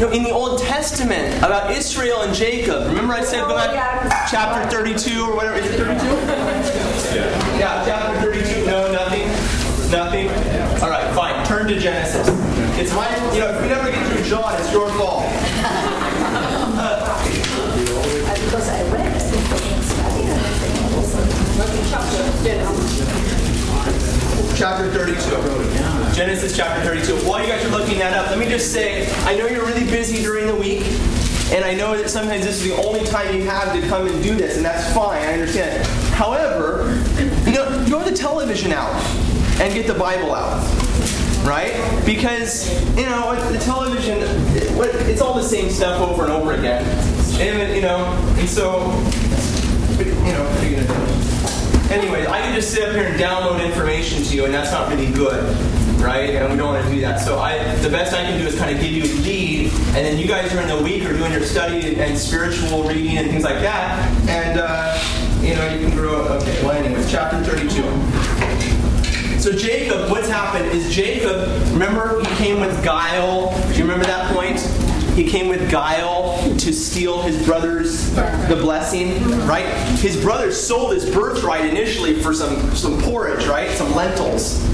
No, in the Old Testament about Israel and Jacob. Remember I said go back chapter 32 or whatever. Is it 32? Yeah, chapter 32. No, nothing. Nothing. All right, fine. Turn to Genesis. It's my, you know, if we never get through John, it's your fault. Because I read it, chapter 32. Genesis chapter 32. While you guys are looking that up, let me just say I know you're really busy during the week, and I know that sometimes this is the only time you have to come and do this, and that's fine, I understand. However, you know, throw the television out and get the Bible out. Right? Because, you know, the television, it's all the same stuff over and over again. And, you know, and so, you know, what are you going to do? Anyway, I can just sit up here and download information to you, and that's not really good, right? And we don't want to do that. So I, the best I can do is kind of give you a lead, and then you guys during the week are doing your study and spiritual reading and things like that, and uh, you know you can grow. Okay, well, anyways, chapter 32. So Jacob, what's happened is Jacob. Remember, he came with guile. Do you remember that point? He came with guile to steal his brother's the blessing, right? His brother sold his birthright initially for some some porridge, right? Some lentils,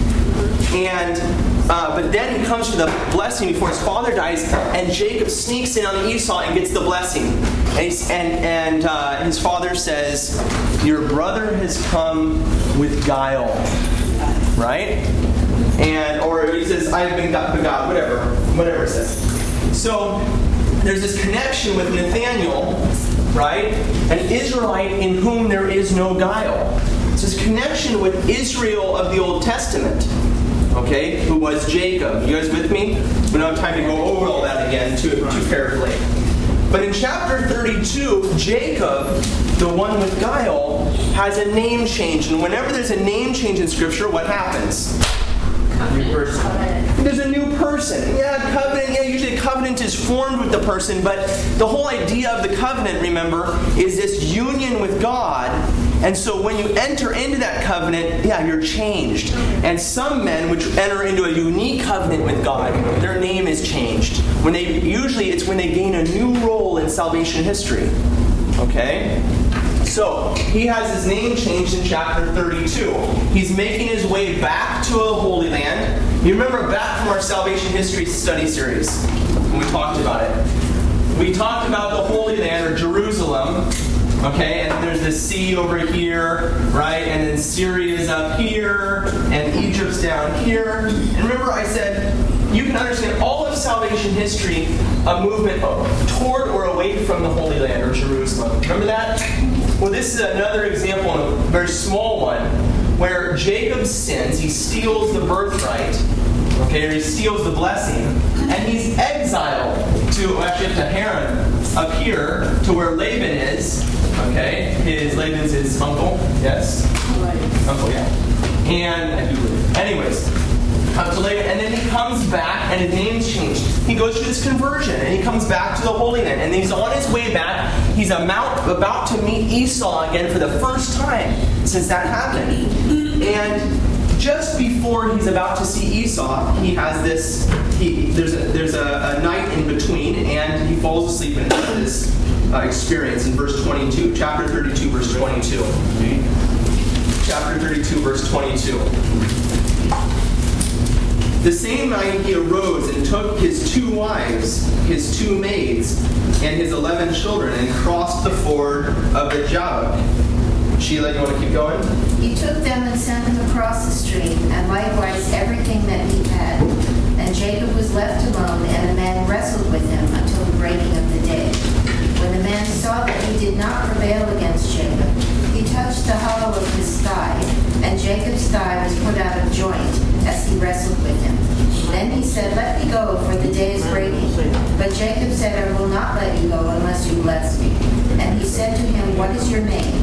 and uh, but then he comes to the blessing before his father dies, and Jacob sneaks in on Esau and gets the blessing. And, and, uh, his father says, Your brother has come with guile right? And or he says, I have been begot, whatever, whatever it says. So there's this connection with Nathaniel, right? An Israelite in whom there is no guile. It's this connection with Israel of the Old Testament. Okay, who was Jacob? You guys with me? We don't have time to go over all that again too, too carefully. But in chapter 32, Jacob, the one with guile, has a name change. And whenever there's a name change in Scripture, what happens? New person. There's a new person. Yeah, covenant. Yeah, usually a covenant is formed with the person, but the whole idea of the covenant, remember, is this union with God and so when you enter into that covenant, yeah, you're changed. And some men which enter into a unique covenant with God, their name is changed. When they usually it's when they gain a new role in salvation history. Okay? So, he has his name changed in chapter 32. He's making his way back to the Holy Land. You remember back from our salvation history study series when we talked about it. We talked about the Holy Land or Jerusalem Okay, and there's the sea over here, right? And then Syria's up here, and Egypt's down here. And remember, I said you can understand all of salvation history a movement toward or away from the Holy Land or Jerusalem. Remember that? Well, this is another example, a very small one, where Jacob sins. He steals the birthright, okay, or he steals the blessing, and he's exiled to actually to Haran, up here to where Laban is, Okay, his Laban's his uncle. Yes, uncle. Yeah. And anyways, comes to Laban, and then he comes back, and his name's changed. He goes through this conversion, and he comes back to the Holy Land, and he's on his way back. He's about, about to meet Esau again for the first time since that happened, and just before he's about to see Esau, he has this. He, there's a, there's a, a night in between, and he falls asleep and has this uh, experience in verse 22, chapter 32, verse 22. Chapter 32, verse 22. The same night he arose and took his two wives, his two maids, and his eleven children, and crossed the ford of the Jabbok. Sheila, you want to keep going? He took them and sent them across the stream, and likewise everything that he had. And Jacob was left alone, and a man wrestled with him until the breaking of the day. When the man saw that he did not prevail against Jacob, he touched the hollow of his thigh, and Jacob's thigh was put out of joint as he wrestled with him. Then he said, Let me go, for the day is breaking. But Jacob said, I will not let you go unless you bless me. And he said to him, What is your name?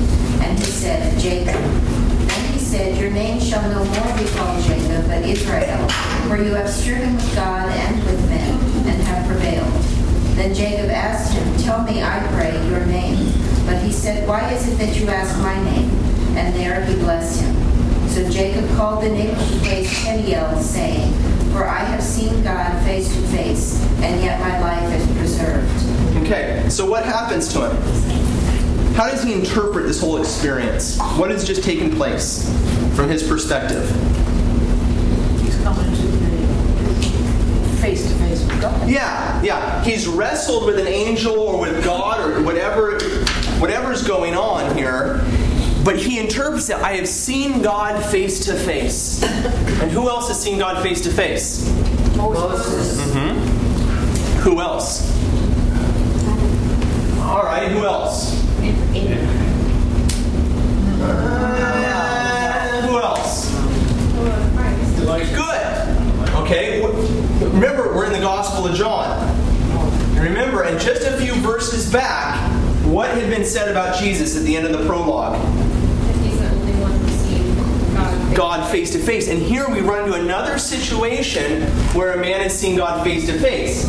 And he said, Jacob. And he said, Your name shall no more be called Jacob, but Israel, for you have striven with God and with men, and have prevailed. Then Jacob asked him, Tell me, I pray, your name. But he said, Why is it that you ask my name? And there he blessed him. So Jacob called the name of the place Peniel, saying, For I have seen God face to face, and yet my life is preserved. Okay, so what happens to him? How does he interpret this whole experience? What has just taken place from his perspective? He's coming to the face to face with God. Yeah, yeah. He's wrestled with an angel or with God or whatever whatever's going on here. But he interprets it, I have seen God face to face. And who else has seen God face to face? Moses. Who else? All right, who else? Uh, who else? Good. Okay. Remember, we're in the Gospel of John. And remember, and just a few verses back, what had been said about Jesus at the end of the prologue? He's the only one seen God. Face to face. And here we run into another situation where a man has seen God face to face.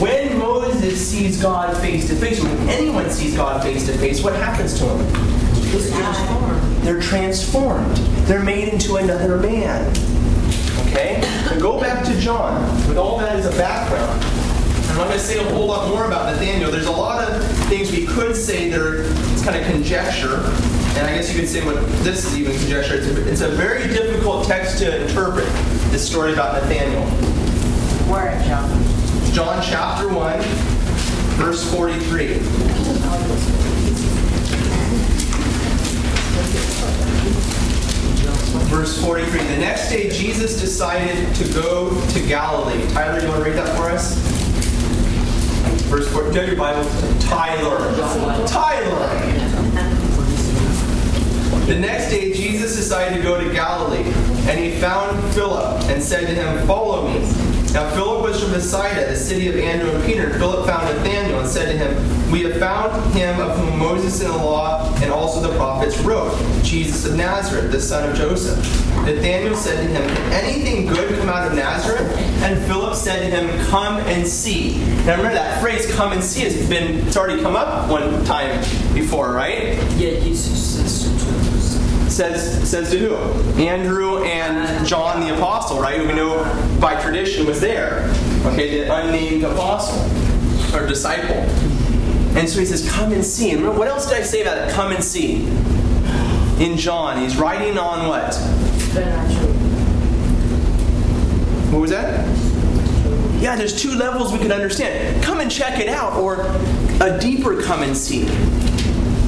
When Moses sees God face to face, when anyone sees God face to face, what happens to him? They're transformed. They're made into another man. Okay? Now go back to John with all that as a background. I'm not going to say a whole lot more about Nathaniel. There's a lot of things we could say that are it's kind of conjecture, and I guess you could say what this is even conjecture. It's a, it's a very difficult text to interpret. This story about Nathaniel. Where at John? John chapter one, verse 43. Verse 43. The next day, Jesus decided to go to Galilee. Tyler, you want to read that for us? Verse 4. Do you have your Bible? Tyler. Tyler. The next day, Jesus decided to go to Galilee, and he found Philip and said to him, Follow me. Now, Philip was from Bethsaida, the city of Andrew and Peter. Philip found Nathanael and said to him, We have found him of whom Moses in the law and also the prophets wrote, Jesus of Nazareth, the son of Joseph. Nathanael said to him, Can anything good come out of Nazareth? And Philip said to him, Come and see. Now, remember that phrase, come and see, has been, it's already come up one time before, right? Yeah, Jesus says says says to who? Andrew and John the apostle, right? Who we know by tradition was there. Okay, the unnamed apostle or disciple. And so he says, "Come and see." And what else did I say about it? Come and see. In John, he's writing on what? What was that? Yeah, there's two levels we can understand. Come and check it out, or a deeper come and see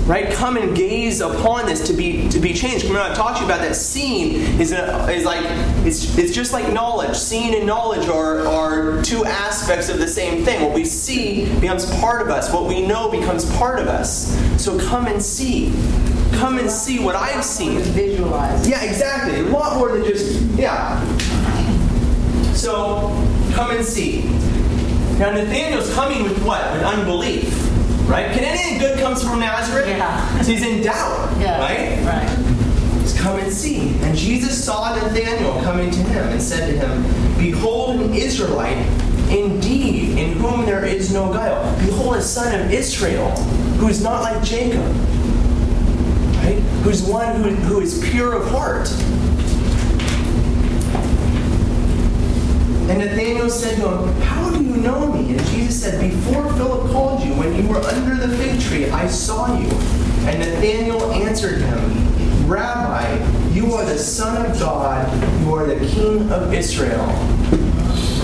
right? Come and gaze upon this to be to be changed. Remember, I talked to you about that. Seeing is a, is like it's it's just like knowledge. Seeing and knowledge are are two aspects of the same thing. What we see becomes part of us. What we know becomes part of us. So come and see. Come and see what I've seen. Visualize. Yeah, exactly. A lot more than just yeah. So come and see. Now Nathaniel's coming with what? With unbelief. Right? Can anything good come from Nazareth? Yeah. So he's in doubt. Yeah. Right? Right. He's come and see. And Jesus saw Nathanael coming to him and said to him, Behold an Israelite, indeed, in whom there is no guile. Behold a son of Israel, who is not like Jacob. Right? Who's one who, who is pure of heart. And Nathanael said to him, How do you know me? And Jesus said, Before Philip called you, when you were under the fig tree, I saw you. And Nathanael answered him, Rabbi, you are the Son of God, you are the King of Israel.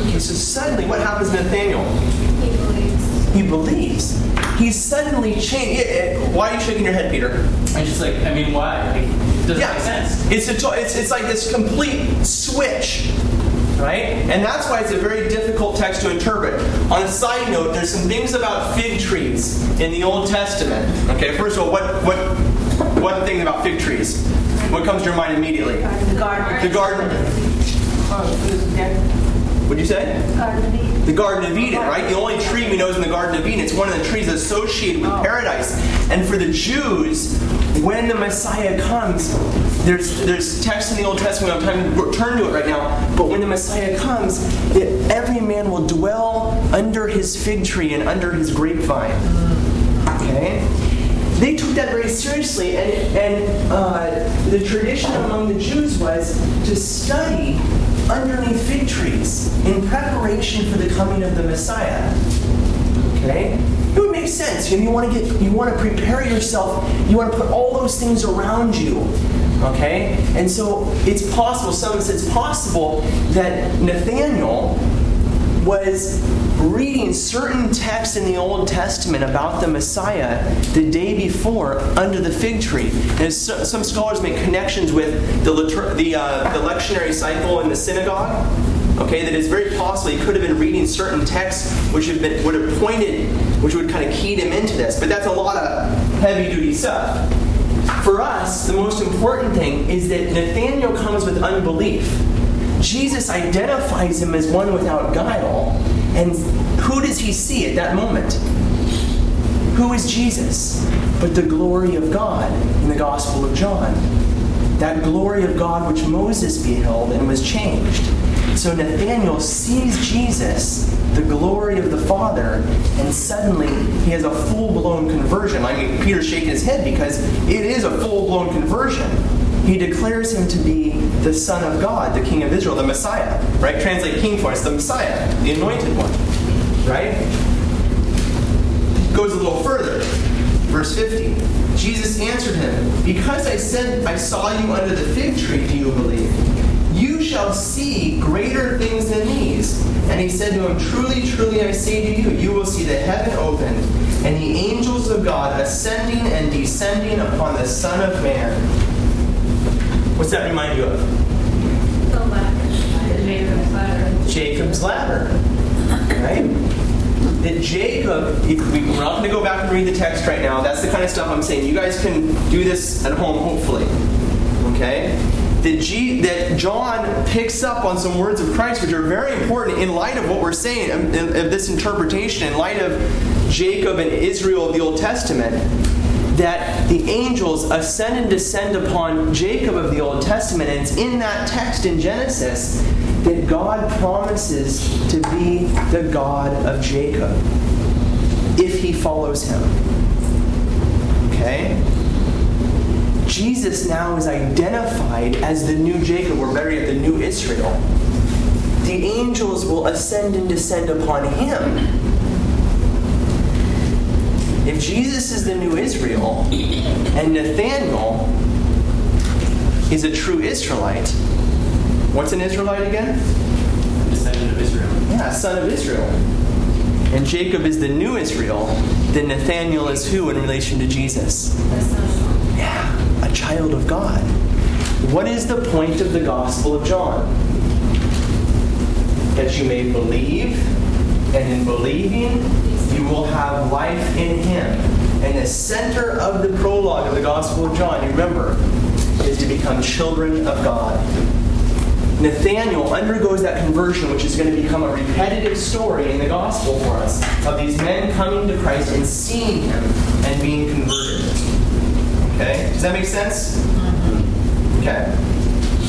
Okay, so suddenly what happens to Nathanael? He believes. He believes. He's suddenly changed. Why are you shaking your head, Peter? I'm just like, I mean, why? It doesn't make sense. It's, a to- it's, it's like this complete switch, right? And that's why it's a very difficult text to interpret. On a side note, there's some things about fig trees in the Old Testament. Okay, first of all, what what what thing about fig trees? What comes to your mind immediately? The garden. The garden. Oh. What'd you say? Garden. The Garden of Eden, right? The only tree we know is in the Garden of Eden. It's one of the trees associated with paradise. And for the Jews, when the Messiah comes, there's there's text in the Old Testament. I'm trying to turn to it right now. But when the Messiah comes, that every man will dwell under his fig tree and under his grapevine. Okay. they took that very seriously, and, and uh, the tradition among the Jews was to study underneath fig trees in preparation for the coming of the Messiah. Okay? It would make sense. You, know, you want to get you want to prepare yourself. You want to put all those things around you. Okay? And so it's possible, some it's possible that Nathaniel was reading certain texts in the Old Testament about the Messiah the day before under the fig tree. And so, some scholars make connections with the, litur- the, uh, the lectionary cycle in the synagogue. Okay, that it's very possible he could have been reading certain texts which have been, would have pointed, which would kind of keyed him into this. But that's a lot of heavy duty stuff. For us, the most important thing is that Nathaniel comes with unbelief. Jesus identifies him as one without guile. And who does he see at that moment? Who is Jesus? But the glory of God in the Gospel of John. That glory of God which Moses beheld and was changed. So Nathanael sees Jesus, the glory of the Father, and suddenly he has a full blown conversion. I mean, Peter's shaking his head because it is a full blown conversion. He declares him to be the Son of God, the King of Israel, the Messiah. Right? Translate King for us, the Messiah, the anointed one. Right? Goes a little further. Verse 50. Jesus answered him, Because I said I saw you under the fig tree, do you believe? You shall see greater things than these. And he said to him, Truly, truly, I say to you, you will see the heaven opened, and the angels of God ascending and descending upon the Son of Man. What's that remind you of? The ladder. Jacob's ladder. Jacob's ladder. Right? That Jacob, if we, we're not going to go back and read the text right now. That's the kind of stuff I'm saying. You guys can do this at home, hopefully. Okay? That, G, that John picks up on some words of Christ which are very important in light of what we're saying, of, of this interpretation, in light of Jacob and Israel of the Old Testament that the angels ascend and descend upon Jacob of the Old Testament. And it's in that text in Genesis that God promises to be the God of Jacob if he follows him. Okay? Jesus now is identified as the new Jacob, or better yet, the new Israel. The angels will ascend and descend upon him if Jesus is the new Israel and Nathaniel is a true Israelite, what's an Israelite again? Descendant of Israel. Yeah, son of Israel. And Jacob is the new Israel, then Nathaniel is who in relation to Jesus? Yeah, a child of God. What is the point of the Gospel of John? That you may believe, and in believing, you will have life in him. And the center of the prologue of the Gospel of John, you remember, is to become children of God. Nathaniel undergoes that conversion, which is going to become a repetitive story in the gospel for us of these men coming to Christ and seeing him and being converted. Okay? Does that make sense? Okay.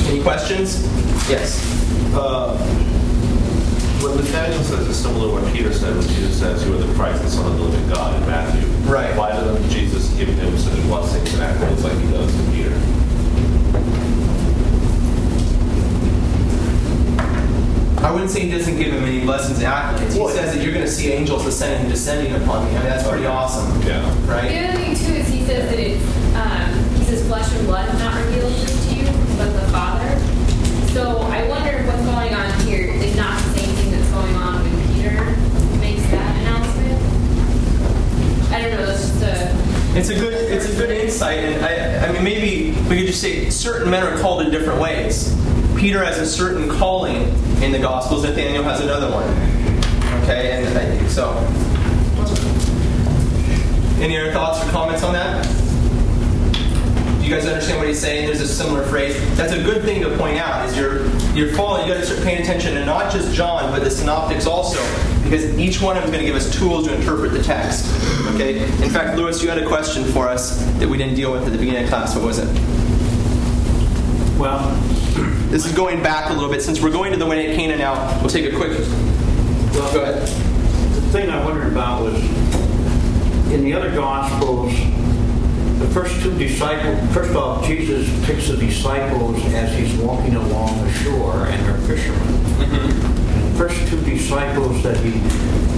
Any questions? Yes. Uh, what Nathaniel says is similar to what Peter said when Peter says, You are the Christ, the Son of the living God in Matthew. Right. Why doesn't Jesus give him such blessings and accolades like he does to Peter? I wouldn't say he doesn't give him any blessings and accolades. He Well- says that you're going to see angels ascending and descending upon me. I mean, that's pretty awesome. Yeah. Right? The other thing too is he says that it's um, he says flesh and blood not revealed this to you, but the Father. So I wonder if what's going on here is not the same thing that's going on when Peter makes that announcement. I don't know. That's just a It's a good it's a good insight, and I, I mean maybe we could just say certain men are called in different ways. Peter has a certain calling in the Gospels. Nathaniel has another one. Okay, and I so. Any other thoughts or comments on that? Do you guys understand what he's saying? There's a similar phrase. That's a good thing to point out. Is you're you're following. You got to start paying attention to not just John, but the synoptics also, because each one of them is going to give us tools to interpret the text. Okay. In fact, Lewis, you had a question for us that we didn't deal with at the beginning of class. What was it? Well, This is going back a little bit. Since we're going to the way of Cana now, we'll take a quick. Well, go ahead. the thing I wondered about was in the other Gospels, the first two disciples, first off, Jesus picks the disciples as he's walking along the shore and they're fishermen. The first two disciples that he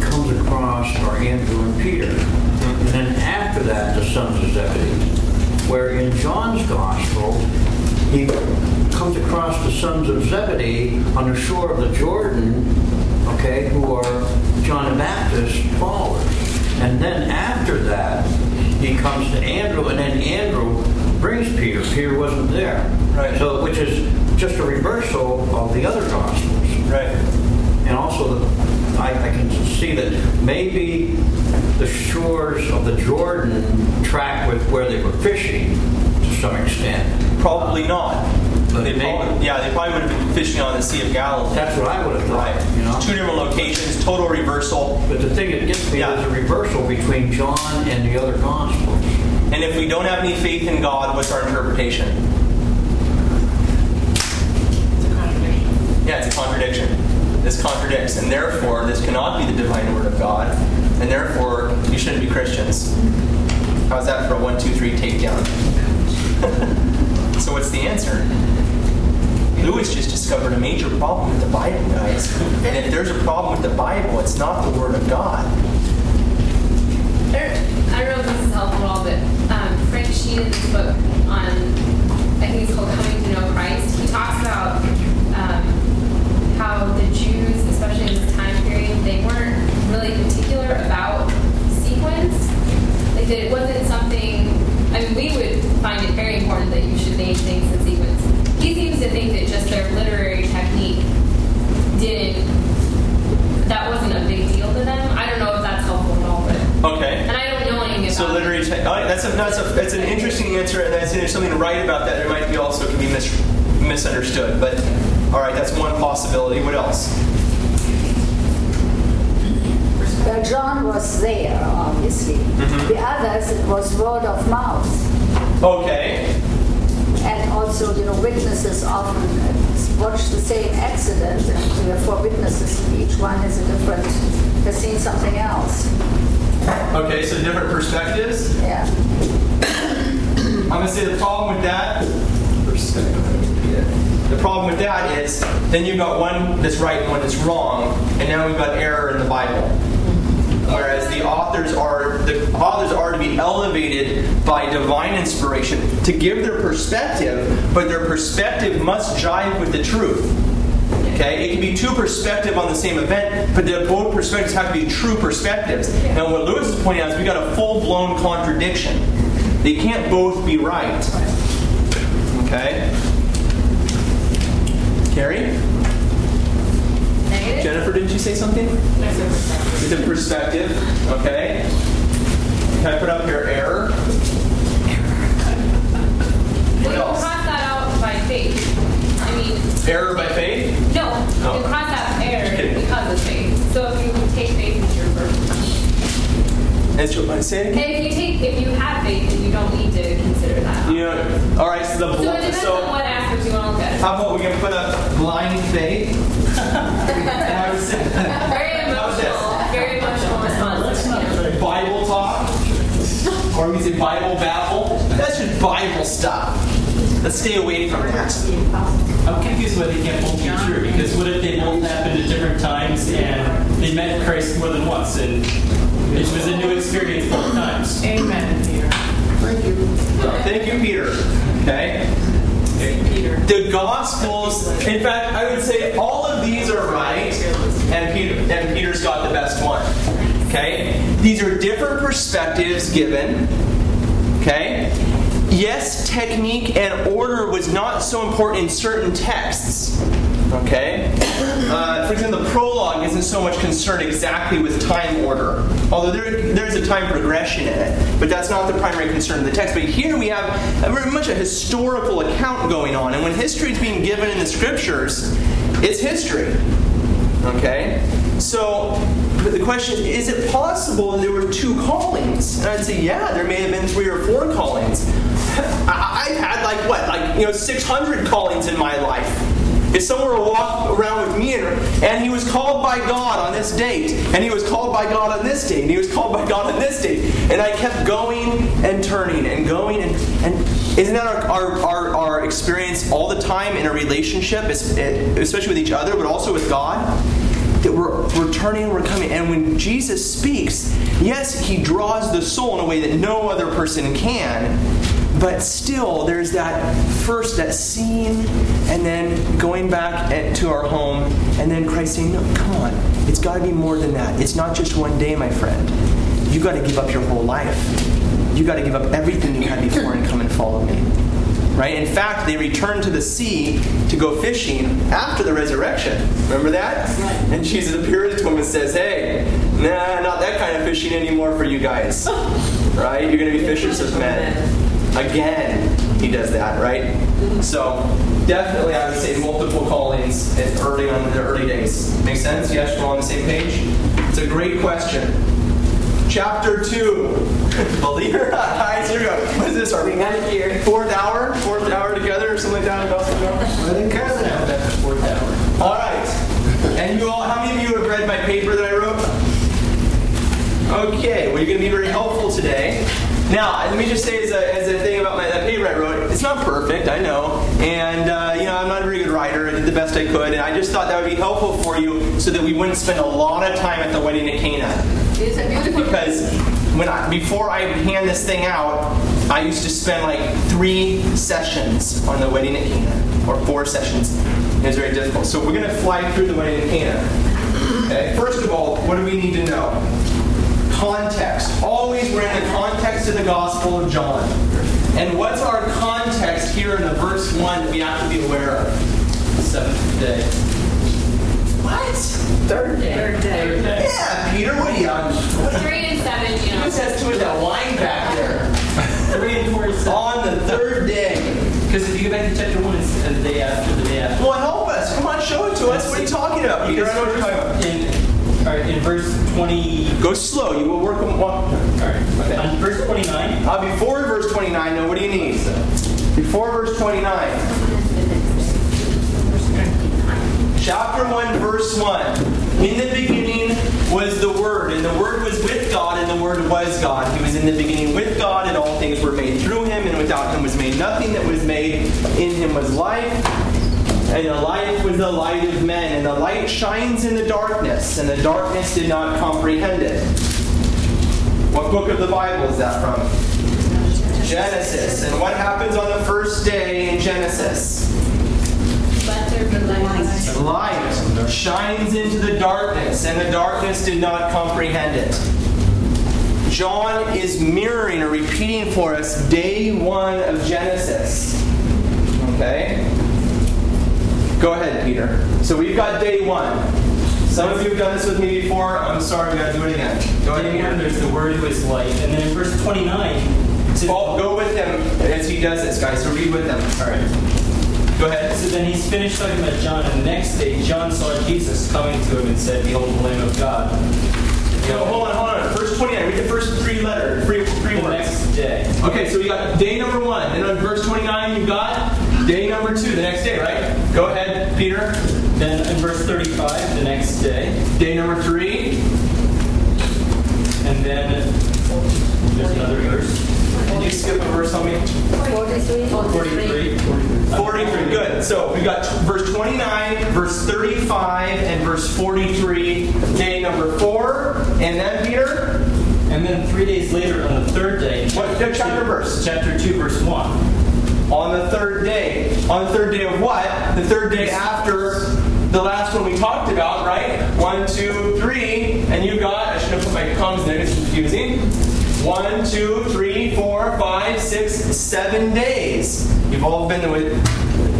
comes across are Andrew and Peter. And then after that, the sons of Zebedee. Where in John's gospel, he comes across the sons of Zebedee on the shore of the Jordan, okay, who are John the Baptist followers. And then after that, he comes to Andrew, and then Andrew brings Peter. Peter wasn't there. Right. So, which is just a reversal of the other gospels. Right. And also, the, I, I can see that maybe the shores of the Jordan track with where they were fishing to some extent. Probably not. But They maybe. probably, yeah, they probably would have been fishing on the Sea of Galilee. That's what I would have thought, Right. you know. Two different locations, total reversal. But the thing that gets me Yeah. is a reversal between John and the other gospels. And if we don't have any faith in God, what's our interpretation? Yeah, it's a contradiction. This contradicts, and therefore, this cannot be the divine word of God, and therefore, you shouldn't be Christians. How's that for a one, two, three takedown? so, what's the answer? Lewis just discovered a major problem with the Bible, guys. And if there's a problem with the Bible, it's not the Word of God. I don't, I don't know if this is helpful at all, but um, Frank Sheed's book on, I think it's called Coming to Know Christ, he talks about um, how the Jews, especially in this time period, they weren't really particular about sequence. Like that it wasn't something, I mean, we would find it very important that you should name things in sequence. He seems to think that just their literary technique didn't, that wasn't a big deal to them. I don't know if that's helpful at all, but. Okay. And I don't know anything about So literary, te- all right, that's a, that's a that's an interesting answer, and that's, there's something right about that. There might be also can be mis- misunderstood, but all right, that's one possibility. What else? John was there, obviously. The others, it was word of mouth. Okay, And also, you know, witnesses often uh, watch the same accident, and there are four witnesses, and each one is a different, has seen something else. okay, so different perspectives. Yeah. I'm gonna say the problem with that. The problem with that is then you've got one that's right and one that's wrong, and now we've got error in the Bible. Authors are the authors are to be elevated by divine inspiration to give their perspective, but their perspective must jive with the truth. Okay, it can be two perspectives on the same event, but the both perspectives have to be true perspectives. And what Lewis is pointing out is we've got a full-blown contradiction. They can't both be right. Okay. Carrie? Jennifer, didn't you say something? With the perspective. Okay. Can I put up here error? Well, What you else? cross that out by faith. I mean, Error by faith. no, Oh. you cross out error because of faith. So if you take faith as your first. As you say it And if you take, if you have faith, then you don't need to consider that. You know, all right. So the So it bl- depends so on what aspects you want to look at. how about we can put up blind faith? How does Very How's this? emotional, very emotional response. you know. Bible talk, or we say Bible babble. That's just Bible stuff. Let's stay away from that. I'm confused why they can't both be true. Because what if they both happened at different times and they met Christ more than once and it was a new experience both times? Amen, Peter. Thank you. Thank you, Peter. Okay. The Gospels, in fact, I would say all of these are right, and Peter and Peter's got the best one. Okay? These are different perspectives given. Okay? Yes, technique and order was not so important in certain texts. Okay? Uh, for example, the prologue isn't so much concerned exactly with time order, although there, there's a time progression in it, but that's not the primary concern of the text. But here we have a very much a historical account going on, and when history is being given in the scriptures, it's history. Okay? So the question is is it possible that there were two callings? And I'd say, yeah, there may have been three or four callings. I've had like what, like you know, 600 callings in my life. If someone were to walk around with me and, and he was called by God on this date, and he was called by God on this date, and he was called by God on this date, and I kept going and turning and going, and, and isn't that our, our, our, our experience all the time in a relationship, eh, especially with each other, but also with God? that we're, we're turning we're coming. And when Jesus speaks, yes, he draws the soul in a way that no other person can, but still there's that first, that seeing, and then going back at- to our home, and then Christ saying, No, come on, it's got to be more than that. It's not just one day, my friend. You got to give up your whole life. You got to give up everything you had before and come and follow me. Right? In fact, they returned to the sea to go fishing after the resurrection. Remember that? And Jesus appears to them and says, Hey, nah, not that kind of fishing anymore for you guys. Right? You're going to be fishers of men. Again, he does that, right? So, definitely, I would say multiple callings in early on in the early days. Make sense? Yes, we're all on the same page? It's a great question. Chapter 2. believe it Believer? Guys, here we go. What is this? Are we here? Fourth hour? Fourth hour together or something like that? In Boston? I think cousin out that fourth hour. All right. And you all, how many of you have read my paper that I wrote? Okay, well, you're going to be very helpful today. Now, let me just say as a, as a thing about my, that paper I wrote, it's not perfect, I know. And, uh, you know, I'm not a very good writer. I did the best I could. And I just thought that would be helpful for you so that we wouldn't spend a lot of time at the wedding at Cana. It's a beautiful. Because when I, before I hand this thing out, I used to spend like three sessions on the wedding at Cana, or four sessions. It was very difficult. So we're going to fly through the wedding at Cana. Okay. First of all, what do we need to know? Context. Always we're in the context of the Gospel of John. And what's our context here in the verse one that we have to be aware of? Seventh day. What? Third day. Third day. Yeah, Peter. What are you on? Three and seven, you know. Who says to it that line back there? Three and four is seven. On the third day. Because if you go back to chapter one, it's the day after the day after. Well, help us. Come on, show it to us. What are you talking about, Peter? I know what you're talking about. All right, in verse 20. Go slow. You will work. Well, All right. Okay. On verse 29. uh, before verse 29, now what do you need? Before verse 29. Chapter 1, verse 1. In the beginning was the Word, and the Word was with God, and the Word was God. He was in the beginning with God, and all things were made through him, and without him was made nothing that was made. In him was life, and the life was the light of men, and the light shines in the darkness, and the darkness did not comprehend it. What book of the Bible is that from? Genesis. And what happens on the first day in Genesis? Light shines into the darkness, and the darkness did not comprehend it. John is mirroring or repeating for us day one of Genesis. Okay? Go ahead, Peter. So we've got day one. Some of you have done this with me before. I'm sorry, we gotta do it again. Go ahead, Day one, there's the word who is light. And then in verse 29, it says- Well, go with him as he does this, guys. So read with him. all right. Go ahead. So then he's finished talking about John, and the next day John saw Jesus coming to him and said, Behold the Lamb of God. No, hold on, hold on. Verse 29. Read the first three letters, three, three The words. next day. Okay, so we got day number one. And on verse 29, you got day number two, the next day, right? Go ahead, Peter. Then in verse 35, the next day. Day number three. And then there's another verse. Can you skip a verse on me? 43. 43. 43. Good. So we got verse 29, verse 35, and verse 43. Day number four. And then, Peter? And then three days later, on the third day, What chapter chapter two- verse? Chapter 2, verse 1. On the third day. On the third day of what? The third day after the last one we talked about, right? One, two, three. And you got, I should have put my commas there, it's confusing. One, two, three, four, five, six, seven days. You've all been with,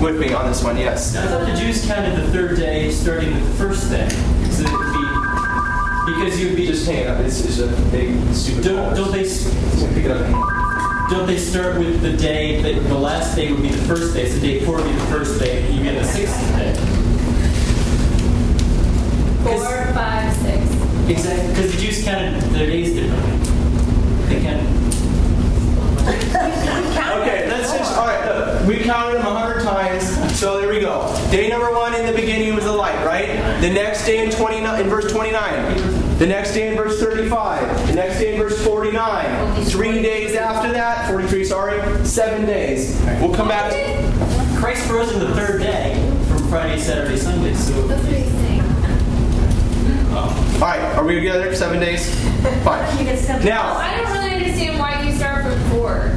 with me on this one, yes. I thought the Jews counted the third day starting with the first day. So it would be, because you would be Just hang it up. It's, it's a big, stupid Don't, don't they pick it up. Don't they start with the day that the last day would be the first day, so day four would be the first day, and you get the sixth day. Four, five, six. Exactly, because the Jews counted their days differently. They counted. Okay, let's just, all right, look, we counted them a hundred times, so there we go. Day number one, in the beginning was the light, right? The next day in 29, in verse 29. The next day in verse 35. The next day in verse 49. Three days after that, 43, sorry, seven days. We'll come back to, Christ rose on the third day from Friday, Saturday, Sunday. So That's what he's saying. all right, are we together? Seven days? Fine. Now, I don't really understand why you start from four.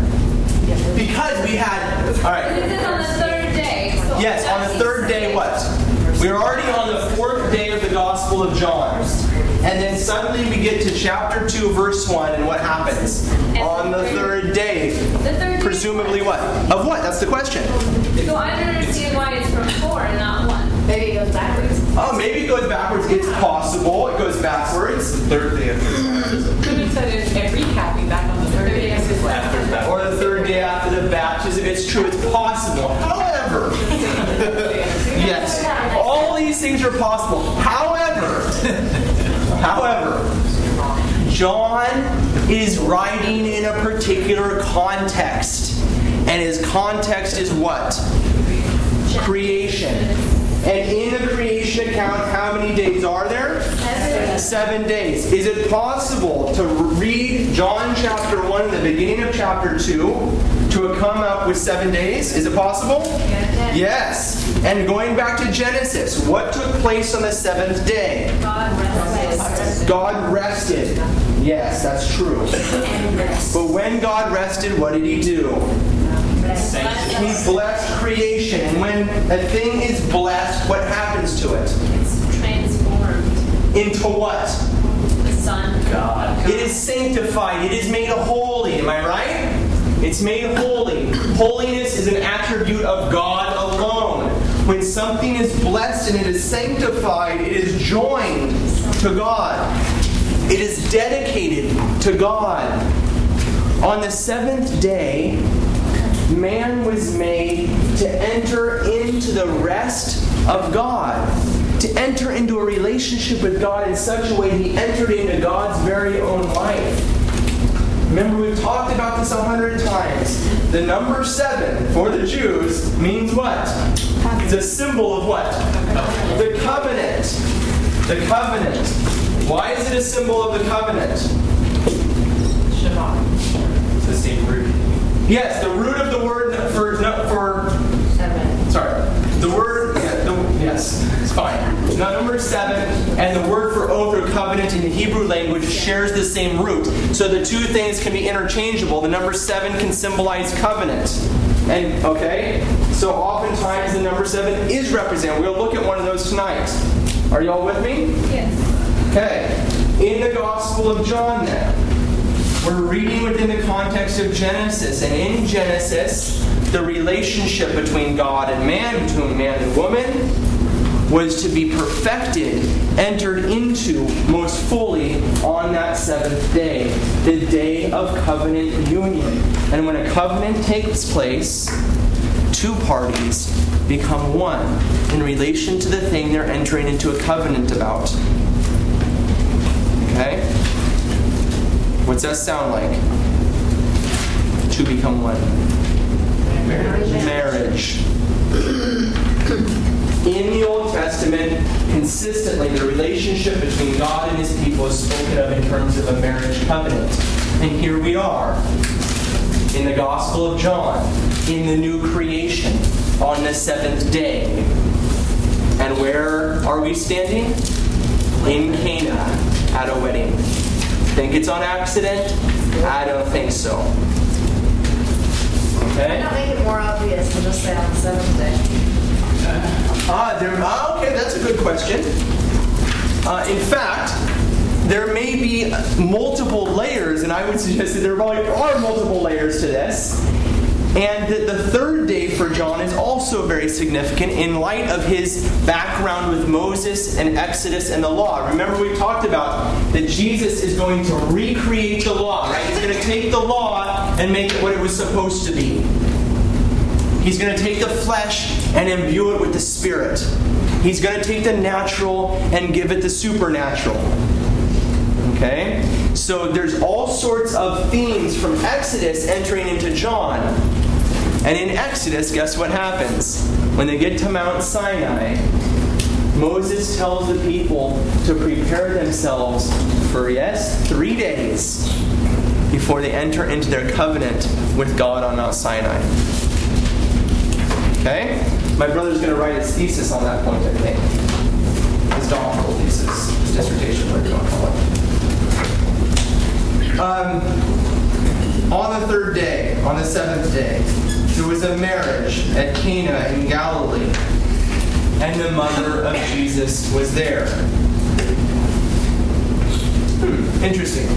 because we had, all right. This is on the third day. So Yes, on the third day, what? We're already on the fourth day of the Gospel of John. And then suddenly we get to chapter 2, verse 1, and what happens? On the third day. The third day. Presumably what? Of what? That's the question. So I don't understand why it's from four and not one. Maybe it goes backwards. Oh, maybe it goes backwards. It's possible. It goes backwards. Third day after. Could have said it and recapping back on the third day as well. After baptism. Or the third day after the baptism. It's true. It's possible. However, yes, all these things are possible. However, however, John is writing in a particular context. And his context is what? Creation. And in the creation account, how many days are there? Seven days. Is it possible to read John chapter 1 and the beginning of chapter 2 to come up with seven days? Is it possible? Yes. And going back to Genesis, what took place on the seventh day? God rested. God rested. Yes, that's true. But when God rested, what did he do? He blessed creation. And when a thing is blessed, what happens to it? It's transformed. Into what? The sun. God. It is sanctified. It is made holy. Am I right? It's made holy. Holiness is an attribute of God alone. When something is blessed and it is sanctified, it is joined to God. It is dedicated to God. On the seventh day, man was made to enter into the rest of God, to enter into a relationship with God in such a way he entered into God's very own life. Remember, we've talked about this a hundred times. The number seven for the Jews means what? It's a symbol of what? The covenant. The covenant. Why is it a symbol of the covenant? It's the same root. Yes, the root of the word for no, for sorry, the word yeah, the, yes, it's fine. Now number seven, and the word for oath or covenant in the Hebrew language shares the same root, so the two things can be interchangeable. The number seven can symbolize covenant, and okay, so oftentimes the number seven is represented. We'll look at one of those tonight. Are y'all with me? Yes. Okay, in the Gospel of John then. We're reading within the context of Genesis, and in Genesis, the relationship between God and man, between man and woman, was to be perfected, entered into most fully on that seventh day, the day of covenant union. And when a covenant takes place, two parties become one in relation to the thing they're entering into a covenant about. Okay? What's that sound like? To become one. Marriage. In the Old Testament, consistently, the relationship between God and his people is spoken of in terms of a marriage covenant. And here we are in the Gospel of John, in the new creation, on the seventh day. And where are we standing? In Cana at a wedding. Think it's on accident? I don't think so. Why Okay? not make it more obvious and just say on the seventh day? Ah, there, ah, okay, that's a good question. Uh, in fact, there may be multiple layers, and I would suggest that there probably are multiple layers to this. And that the third day for John is also very significant in light of his background with Moses and Exodus and the law. Remember, we talked about that Jesus is going to recreate the law, right? He's going to take the law and make it what it was supposed to be. He's going to take the flesh and imbue it with the spirit. He's going to take the natural and give it the supernatural. Okay? So there's all sorts of themes from Exodus entering into John. And in Exodus, guess what happens? When they get to Mount Sinai, Moses tells the people to prepare themselves for, yes, three days before they enter into their covenant with God on Mount Sinai. Okay? My brother's going to write his thesis on that point, I think. His doctoral thesis, his dissertation, whatever you want to call it. Um, on the third day, on the seventh day, there was a marriage at Cana in Galilee, and the mother of Jesus was there. Hmm, interesting.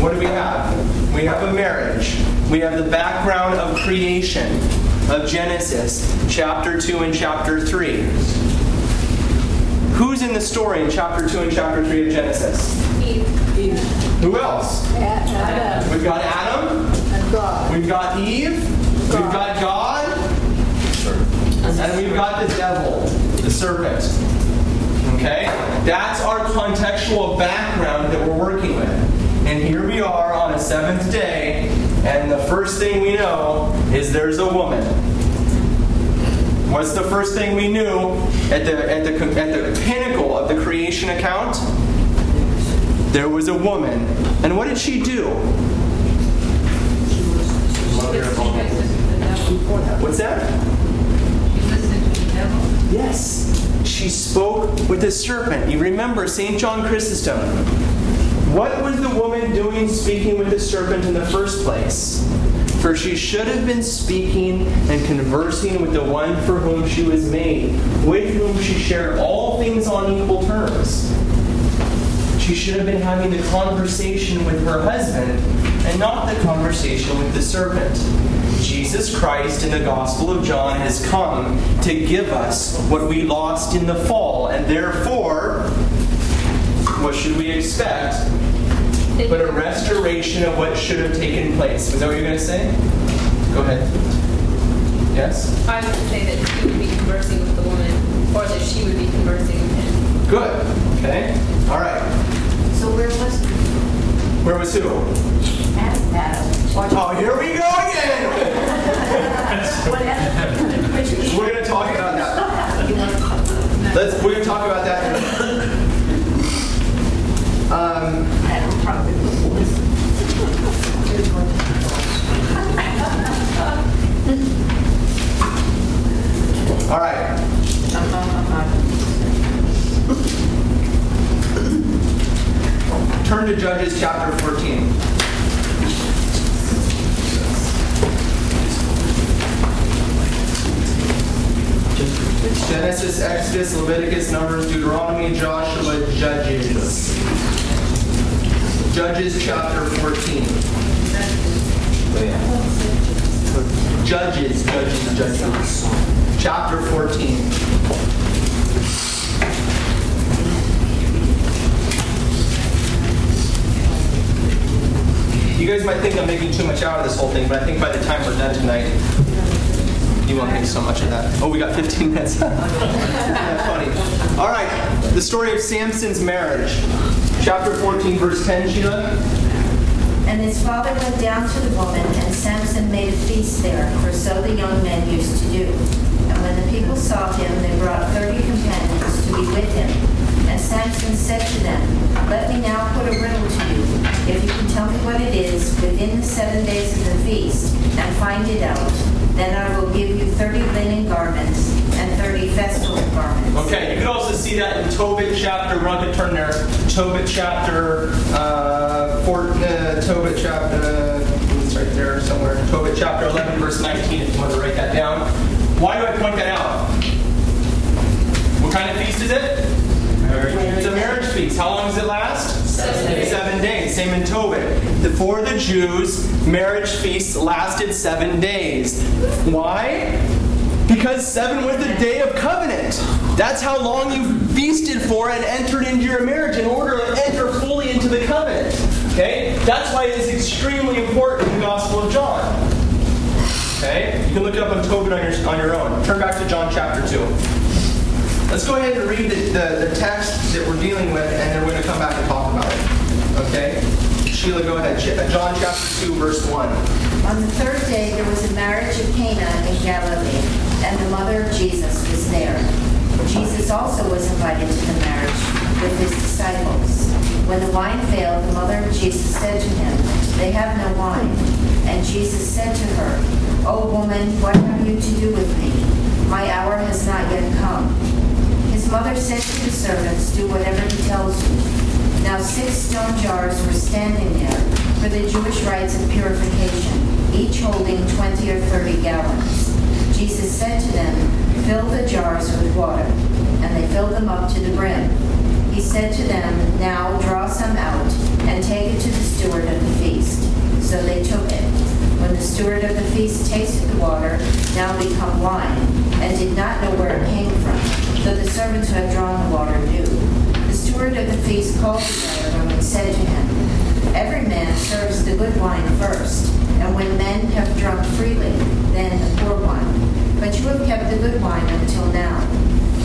What do we have? We have a marriage. We have the background of creation of Genesis, chapter 2 and chapter 3. Who's in the story in chapter 2 and chapter 3 of Genesis? Eve. Who else? Adam We've got Adam, and God. we've got Eve, we've got God, and we've got the devil, the serpent. Okay? That's our contextual background that we're working with. And here we are on a seventh day, and the first thing we know is there's a woman. What's the first thing we knew at the, at the, at the pinnacle of the creation account? There was a woman. And what did she do? What's that? She listened to the devil. Yes. She spoke with the serpent. You remember St. John Chrysostom. What was the woman doing speaking with the serpent in the first place? For she should have been speaking and conversing with the one for whom she was made, with whom she shared all things on equal terms. She should have been having the conversation with her husband and not the conversation with the serpent. Jesus Christ in the Gospel of John has come to give us what we lost in the fall, and therefore, what should we expect? But a restoration of what should have taken place. Is that what you're going to say? Go ahead. Yes? I would say that he would be conversing with the woman, or that she would be conversing with him. Good. Okay. All right. So where was Where was who? Adam? Oh, here we go again. We're going to talk about that. Let's. We're going to talk about that. Um, all right. Turn to Judges chapter 14. Genesis, Exodus, Leviticus, Numbers, Deuteronomy, Joshua, Judges. Judges chapter 14. Judges, Judges, Judges. Chapter 14. You guys might think I'm making too much out of this whole thing, but I think by the time we're done tonight, won't think so much of that. Oh, we got 15 minutes. Funny. All right, the story of Samson's marriage. Chapter 14, verse 10, Sheila. And his father went down to the woman, and Samson made a feast there, for so the young men used to do. And when the people saw him, they brought thirty companions to be with him. And Samson said to them, Let me now put a riddle to you. If you can tell me what it is within the seven days of the feast, and find it out, then I will give you thirty linen garments and thirty festival garments. Okay, you can also see that in Tobit chapter. Going to turn there. Tobit chapter, uh, four, uh, Tobit chapter, it's right there somewhere. Tobit chapter 11, verse 19, if you want to write that down. Why do I point that out? What kind of feast is it? It's a marriage feast. How long does it last? Same in Tobit. For the Jews, marriage feasts lasted seven days. Why? Because seven was the day of covenant. That's how long you feasted for and entered into your marriage in order to enter fully into the covenant. Okay? That's why it is extremely important in the Gospel of John. Okay? You can look it up on Tobit on your, on your own. Turn back to John chapter 2. Let's go ahead and read the, the, the text that we're dealing with, and then we're going to come back and talk about it. Sheila, go ahead. Uh, John chapter 2, verse 1. On the third day, there was a marriage at Cana in Galilee, and the mother of Jesus was there. Jesus also was invited to the marriage with his disciples. When the wine failed, the mother of Jesus said to him, They have no wine. And Jesus said to her, O woman, what have you to do with me? My hour has not yet come. His mother said to the servants, Do whatever he tells you. Now six stone jars were standing there for the Jewish rites of purification, each holding 20 or 30 gallons. Jesus said to them, Fill the jars with water. And they filled them up to the brim. He said to them, Now draw some out and take it to the steward of the feast. So they took it. When the steward of the feast tasted the water, now become wine, and did not know where it came from, though the servants who had drawn the water knew. Steward of the feast called the bridegroom and said to him, Every man serves the good wine first, and when men have drunk freely, then the poor wine. But you have kept the good wine until now.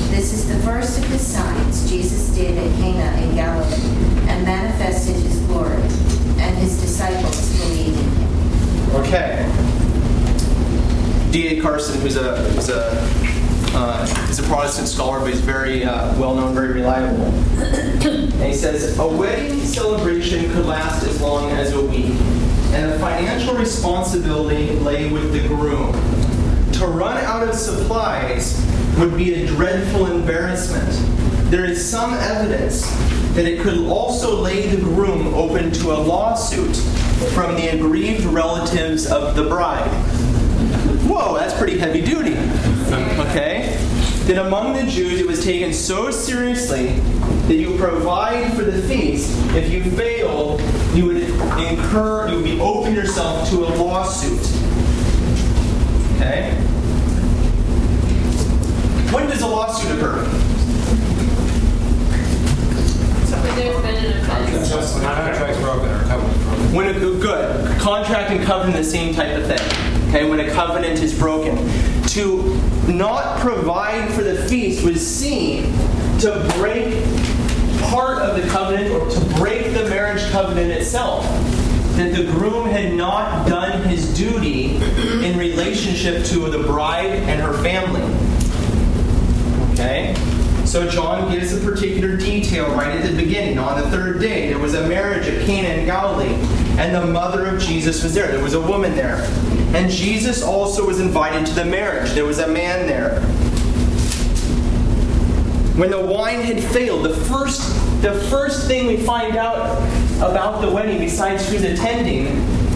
This is the first of the signs Jesus did at Cana in Galilee, and manifested his glory, and his disciples believed in him. Okay. D.A. Carson, who's a, who's a, uh, he's a Protestant scholar, but he's very uh, well known, very reliable. and he says, A wedding celebration could last as long as a week, and the financial responsibility lay with the groom. To run out of supplies would be a dreadful embarrassment. There is some evidence that it could also lay the groom open to a lawsuit from the aggrieved relatives of the bride. Whoa, that's pretty heavy duty. Okay? That among the Jews it was taken so seriously that you provide for the feast. If you fail, you would incur, you would be open yourself to a lawsuit. Okay? When does a lawsuit occur? When there's been an offense. Broken or covenant's broken. When a good contract and covenant the same type of thing. Okay, when a covenant is broken, to not provide for the feast was seen to break part of the covenant or to break the marriage covenant itself. That the groom had not done his duty in relationship to the bride and her family. Okay? So John gives a particular detail right at the beginning. On the third day, there was a marriage at Cana in Galilee, and the mother of Jesus was there. There was a woman there. And Jesus also was invited to the marriage. There was a man there. When the wine had failed, the first, the first thing we find out about the wedding, besides who's attending,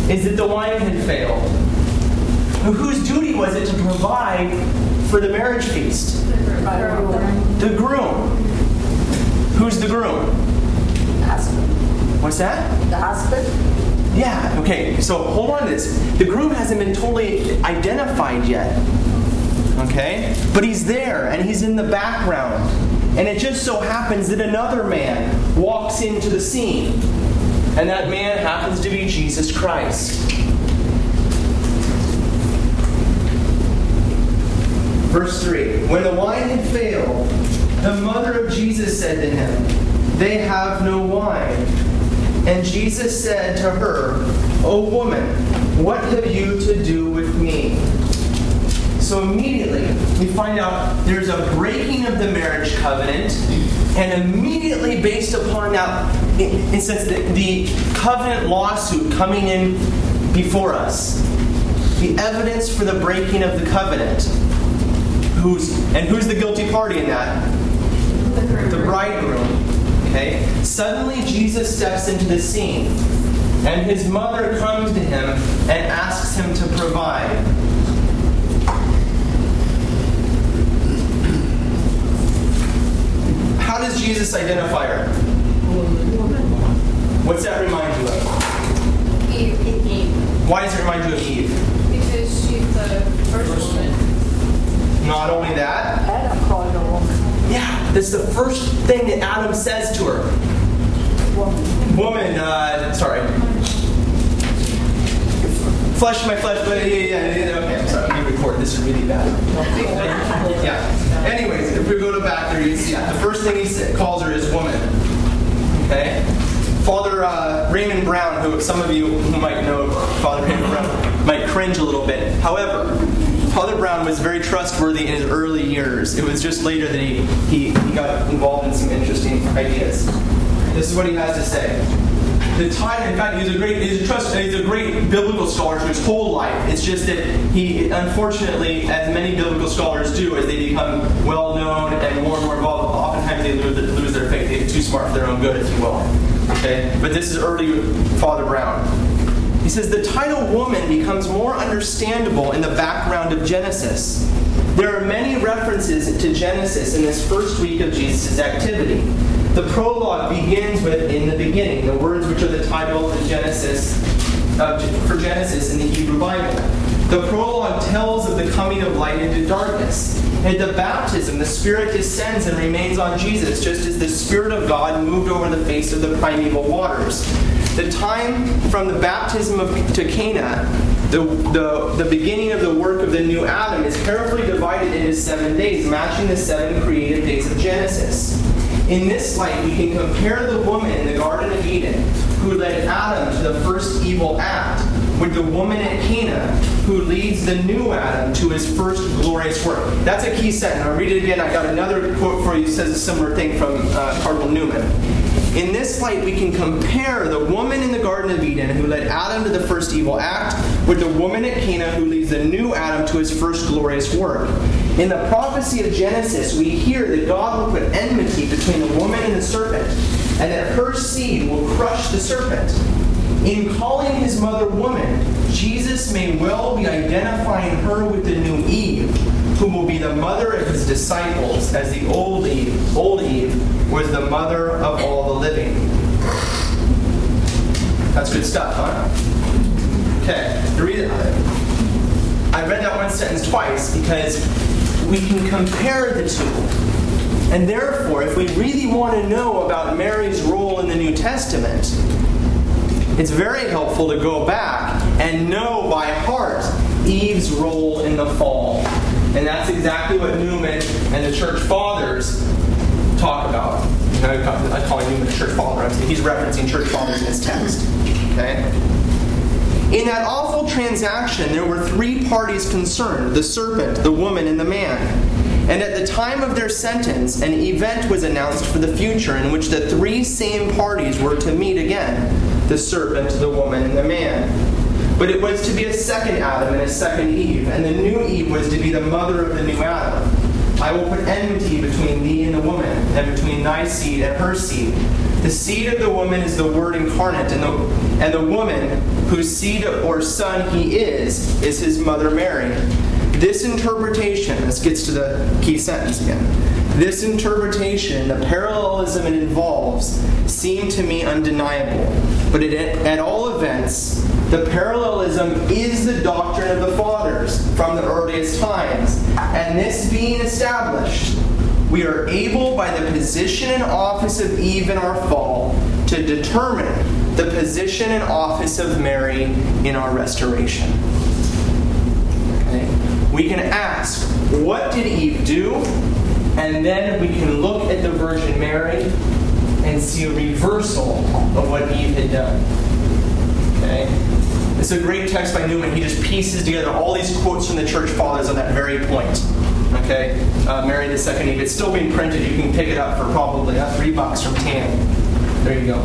is that the wine had failed. Whose duty was it to provide for the marriage feast? The groom. Who's the groom? The husband. What's that? The husband. Yeah, okay, so hold on to this. The groom hasn't been totally identified yet. Okay? But he's there and he's in the background. And it just so happens that another man walks into the scene. And that man happens to be Jesus Christ. Verse 3 When the wine had failed, the mother of Jesus said to him, They have no wine. And Jesus said to her, O woman, what have you to do with me? So immediately we find out there's a breaking of the marriage covenant, and immediately based upon that, in, in sense the, the covenant lawsuit coming in before us, the evidence for the breaking of the covenant. Who's and who's the guilty party in that? The bridegroom. Okay? Suddenly Jesus steps into the scene, and his mother comes to him and asks him to provide. How does Jesus identify her? What's that remind you of? Eve. Why does it remind you of Eve? Because she's the first woman. Not only that, Adam called a woman. is the first thing that Adam says to her. Woman. Uh, sorry. Flesh, my flesh, but yeah, yeah, yeah, okay, I'm sorry, I'm being recorded. This is really bad. Yeah. Anyways, if we go to back there, you see the first thing he calls her is woman. Okay? Father uh, Raymond Brown who some of you might know Father Raymond Brown, might cringe a little bit. However, Father Brown was very trustworthy in his early years. It was just later that he, he, he got involved in some interesting ideas. This is what he has to say. The time, in fact, he's a great, he's a trust, he's a great biblical scholar his whole life. It's just that he, unfortunately, as many biblical scholars do, as they become well known and more and more involved, oftentimes they lose, lose their faith. They get too smart for their own good, if you will. Okay, but this is early Father Brown. He says the title woman becomes more understandable in the background of Genesis. There are many references to Genesis in this first week of Jesus' activity. The prologue begins with "in the beginning," the words which are the title of Genesis uh, for Genesis in the Hebrew Bible. The prologue tells of the coming of light into darkness. At the baptism, the Spirit descends and remains on Jesus, just as the Spirit of God moved over the face of the primeval waters. The time from the baptism of, to Cana, the, the, the beginning of the work of the new Adam, is carefully divided into seven days, matching the seven creative days of Genesis. In this light, we can compare the woman in the Garden of Eden who led Adam to the first evil act with the woman at Cana who leads the new Adam to his first glorious work. That's a key sentence. I'll read it again. I've got another quote for you that says a similar thing from uh, Cardinal Newman. In this light, we can compare the woman in the Garden of Eden who led Adam to the first evil act with the woman at Cana who leads the new Adam to his first glorious work. In the prophecy of Genesis, we hear that God will put enmity between the woman and the serpent, and that her seed will crush the serpent. In calling his mother woman, Jesus may well be identifying her with the new Eve, who will be the mother of his disciples, as the old Eve, old Eve was the mother of all the living. That's good stuff, huh? Okay. The reason I read that one sentence twice because we can compare the two. And therefore, if we really want to know about Mary's role in the New Testament, it's very helpful to go back and know by heart Eve's role in the fall. And that's exactly what Newman and the church fathers talk about. I call him Newman a church father. He's referencing church fathers in his text. Okay? In that awful transaction, there were three parties concerned the serpent, the woman, and the man. And at the time of their sentence, an event was announced for the future in which the three same parties were to meet again the serpent, the woman, and the man. But it was to be a second Adam and a second Eve, and the new Eve was to be the mother of the new Adam. I will put enmity between thee and the woman, and between thy seed and her seed. The seed of the woman is the word incarnate, and the, and the woman, whose seed or son he is, is his mother Mary. This interpretation, this gets to the key sentence again. This interpretation, the parallelism it involves, seem to me undeniable. But it, at all events, the parallelism is the doctrine of the fathers from the earliest times. And this being established, we are able, by the position and office of Eve in our fall, to determine the position and office of Mary in our restoration. Okay? We can ask, what did Eve do? And then we can look at the Virgin Mary and see a reversal of what Eve had done. Okay? It's a great text by Newman. He just pieces together all these quotes from the church fathers on that very point. Okay? Uh, Mary the Second Eve. It's still being printed. You can pick it up for probably uh, three bucks from TAN. There you go.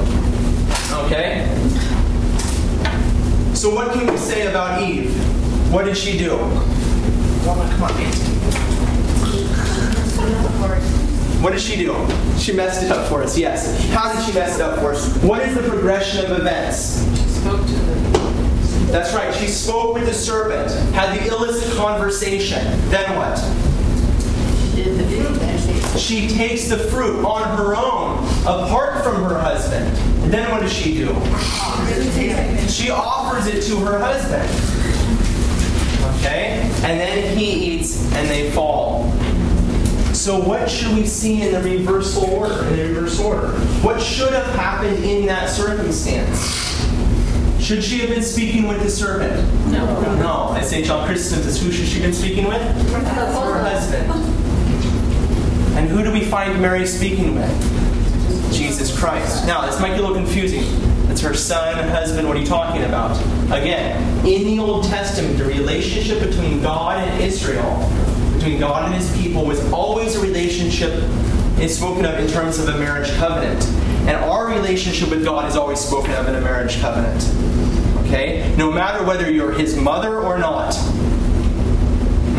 Okay? So, what can we say about Eve? What did she do? Woman, come on, Nancy. What did she do? She messed it up for us, yes. How did she mess it up for us? What is the progression of events? She Spoke to the. That's right, she spoke with the serpent, had the illicit conversation. Then what? Did the fruit She takes the fruit on her own, apart from her husband. And then what does she do? She offers it to her husband. Okay? And then he eats and they fall. So what should we see in the reversal order? In the reverse order? What should have happened in that circumstance? Should she have been speaking with the serpent? No. No. As St. John Chrysostom who should she have been speaking with? Her husband. And who do we find Mary speaking with? Jesus Christ. Now, this might be a little confusing. It's her son, husband, what are you talking about? Again, in the Old Testament, the relationship between God and Israel, between God and his people, was always a relationship is spoken of in terms of a marriage covenant. And our relationship with God is always spoken of in a marriage covenant. Okay? No matter whether you're his mother or not.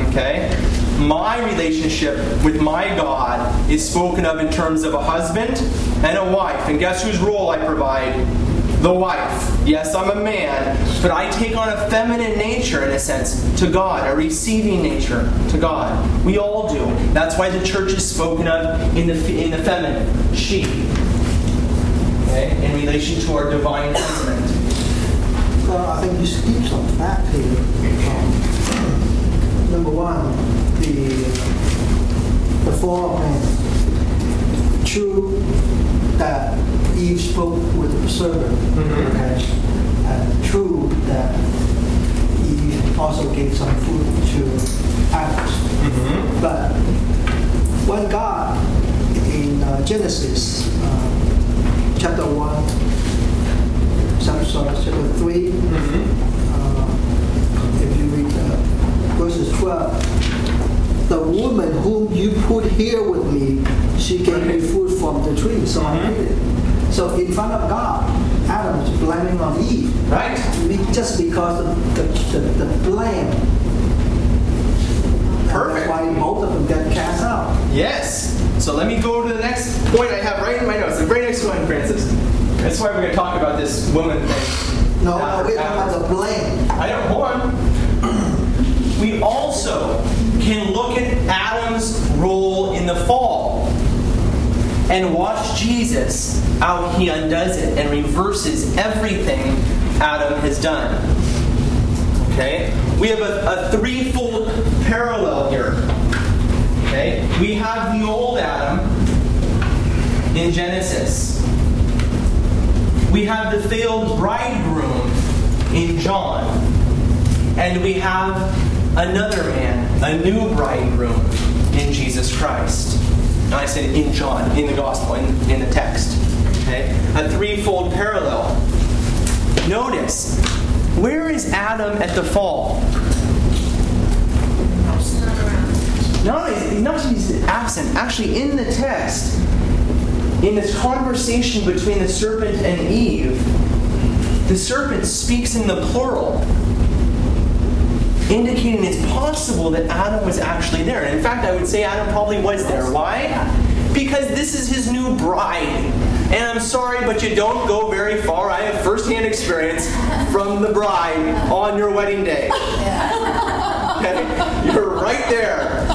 Okay? My relationship with my God is spoken of in terms of a husband and a wife. And guess whose role I provide? The wife. Yes, I'm a man, but I take on a feminine nature, in a sense, to God, a receiving nature to God. We all do. That's why the church is spoken of in the, in the feminine, she. Okay? In relation to our divine husband. Well, I think you skip some fact here. Um, number one, the the fall of man. True that Eve spoke with the serpent. Okay. And true that Eve also gave some food to Adam. But when God in uh, Genesis uh, chapter one sorry, sorry, chapter 3, uh, if you read uh, verses 12, the woman whom you put here with me, she gave me food from the tree, so I mm-hmm. ate it. So in front of God, Adam is blaming on Eve. Right. Just because of the, the, the blame. And Perfect. That's why both of them get cast out. Yes. So let me go to the next point I have right in my notes. The very next one, Francis. That's why we're going to talk about this woman thing. No, no, After- we're talking after- about the blame. I don't, hold on. We also can look at Adam's role in the fall and watch Jesus how he undoes it and reverses everything Adam has done. Okay? We have a, a threefold parallel here. Okay? We have the old Adam in Genesis. We have the failed bridegroom in John. And we have another man, a new bridegroom in Jesus Christ. I said in John, in the gospel, in, in the text. Okay? A threefold parallel. Notice, where is Adam at the fall? Not, not he's absent. Actually, in the text, in this conversation between the serpent and Eve, the serpent speaks in the plural, indicating it's possible that Adam was actually there. And in fact, I would say Adam probably was there. Why? Because this is his new bride. And I'm sorry, but you don't go very far. I have firsthand experience from the bride on your wedding day. Okay? You're right there.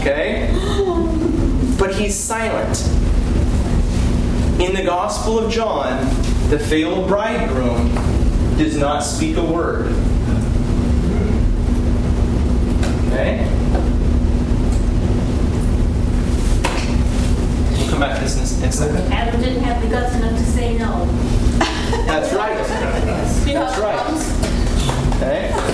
Okay? But he's silent. In the Gospel of John, the failed bridegroom does not speak a word. Okay? We'll come back to this in a- in a second. Adam didn't have the guts enough to say no. That's right. That's right. Okay? Eh?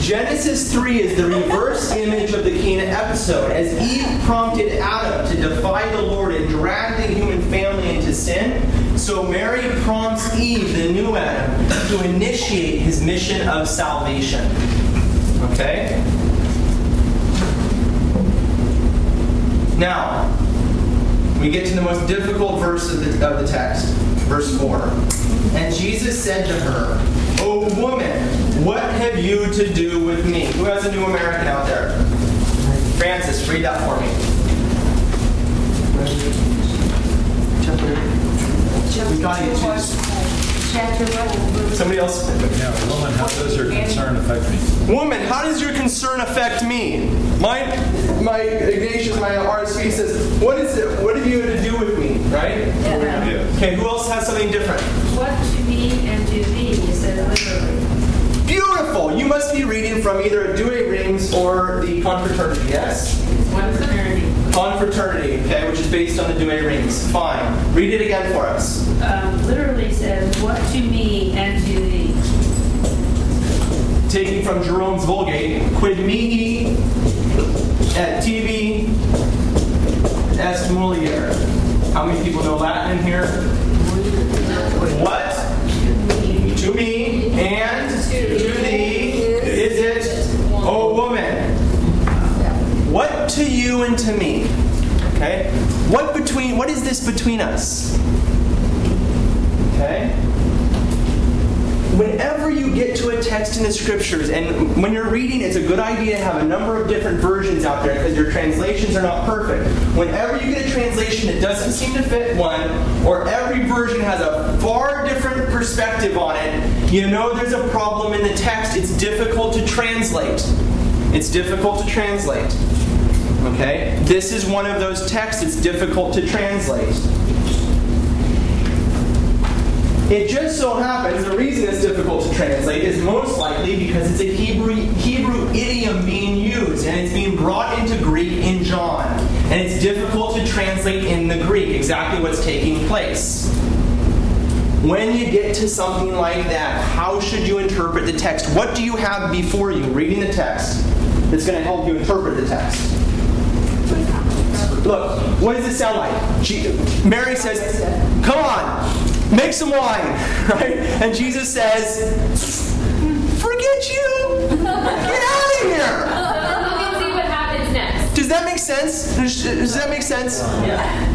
Genesis 3 is the reverse image of the Cana episode. As Eve prompted Adam to defy the Lord and drag the human family into sin, so Mary prompts Eve, the new Adam, to initiate his mission of salvation. Okay? Now, we get to the most difficult verse of the, of the text, verse 4. And Jesus said to her, O woman, what have you to do with me? Who has a New American out there? Francis, read that for me. We got to Somebody else. Now, woman, how does your concern affect me? Woman, how does your concern affect me? My my Ignatius, my RSV says, what is it? What have you to do with me? Right? Yes. Okay, who else has something different? What to me and to thee, he said literally. Beautiful! You must be reading from either a Douay Rheims or the Confraternity, yes? What is eternity? Confraternity, okay, which is based on the Douay Rheims. Fine. Read it again for us. Um, literally says, what to me and to thee. Taking from Jerome's Vulgate, quid mihi et tibi est mulier. How many people know Latin in here? What? To me and to thee is it, O woman. What to you and to me? Okay? What between what is this between us? Okay? Whenever you get to a text in the scriptures, and when you're reading, it's a good idea to have a number of different versions out there because your translations are not perfect. Whenever you get a translation that doesn't seem to fit one, or every version has a far different perspective on it, you know there's a problem in the text. It's difficult to translate. It's difficult to translate. Okay? This is one of those texts that's difficult to translate. It just so happens the reason it's difficult to translate is most likely because it's a Hebrew, Hebrew idiom being used and it's being brought into Greek in John. And it's difficult to translate in the Greek exactly what's taking place. When you get to something like that, how should you interpret the text? What do you have before you reading the text that's going to help you interpret the text? Look, what does it sound like? She, Mary says, Come on, make some wine, right? And Jesus says, Forget you! Get out of here! Look and see what happens next. Does that make sense? Does, does that make sense?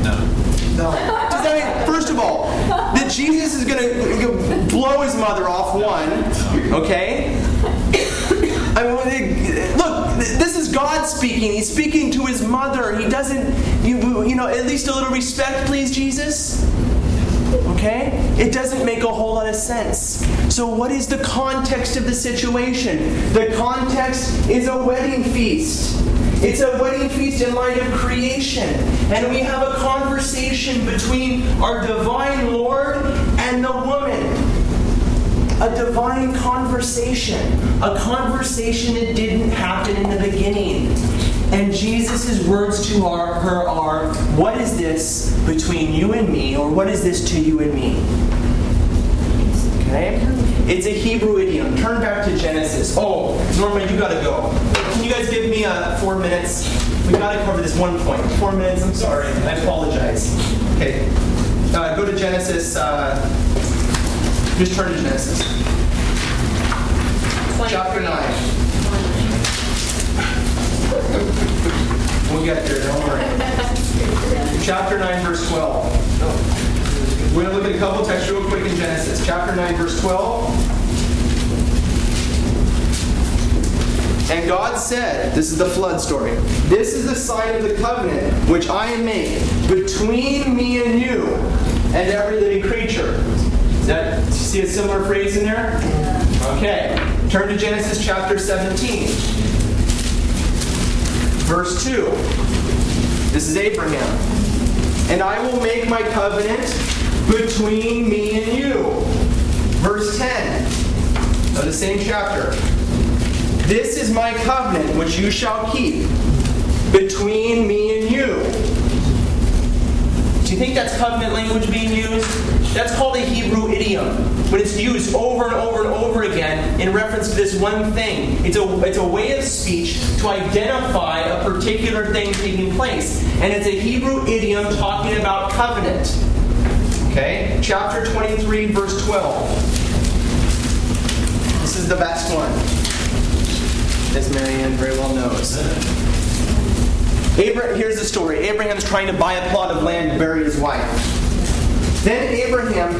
No. No. Does that mean, first of all, that Jesus is going to blow his mother off, one, okay? I mean, look, this is God speaking. He's speaking to his mother. He doesn't, you, you know, at least a little respect, please, Jesus. Okay? It doesn't make a whole lot of sense. So, what is the context of the situation? The context is a wedding feast. It's a wedding feast in light of creation. And we have a conversation between our divine Lord and the woman. A divine conversation. A conversation that didn't happen in the beginning. And Jesus' words to her are, What is this between you and me? Or what is this to you and me? Okay? It's a Hebrew idiom. Turn back to Genesis. Oh, Norma, you gotta go. Can you guys give me uh, four minutes? We gotta cover this one point. Four minutes, I'm sorry. I apologize. Okay. Uh, go to Genesis. Uh, just turn to Genesis. Chapter 9. We'll get there, don't worry. Chapter 9, verse 12. We're going to look at a couple texts real quick in Genesis. Chapter 9, verse 12. And God said, this is the flood story, this is the sign of the covenant which I make between me and you and every living creature. Does that see a similar phrase in there? Okay. Turn to Genesis chapter 17. Verse 2. This is Abraham. And I will make my covenant between me and you. Verse 10 of the same chapter. This is my covenant which you shall keep between me and you. Do you think that's covenant language being used? That's called a Hebrew idiom. When it's used over and over and over again in reference to this one thing, it's a, it's a way of speech to identify a particular thing taking place. And it's a Hebrew idiom talking about covenant. Okay? Chapter 23, verse 12. This is the best one, as Marianne very well knows. Abraham, here's the story. Abraham's trying to buy a plot of land to bury his wife. Then Abraham,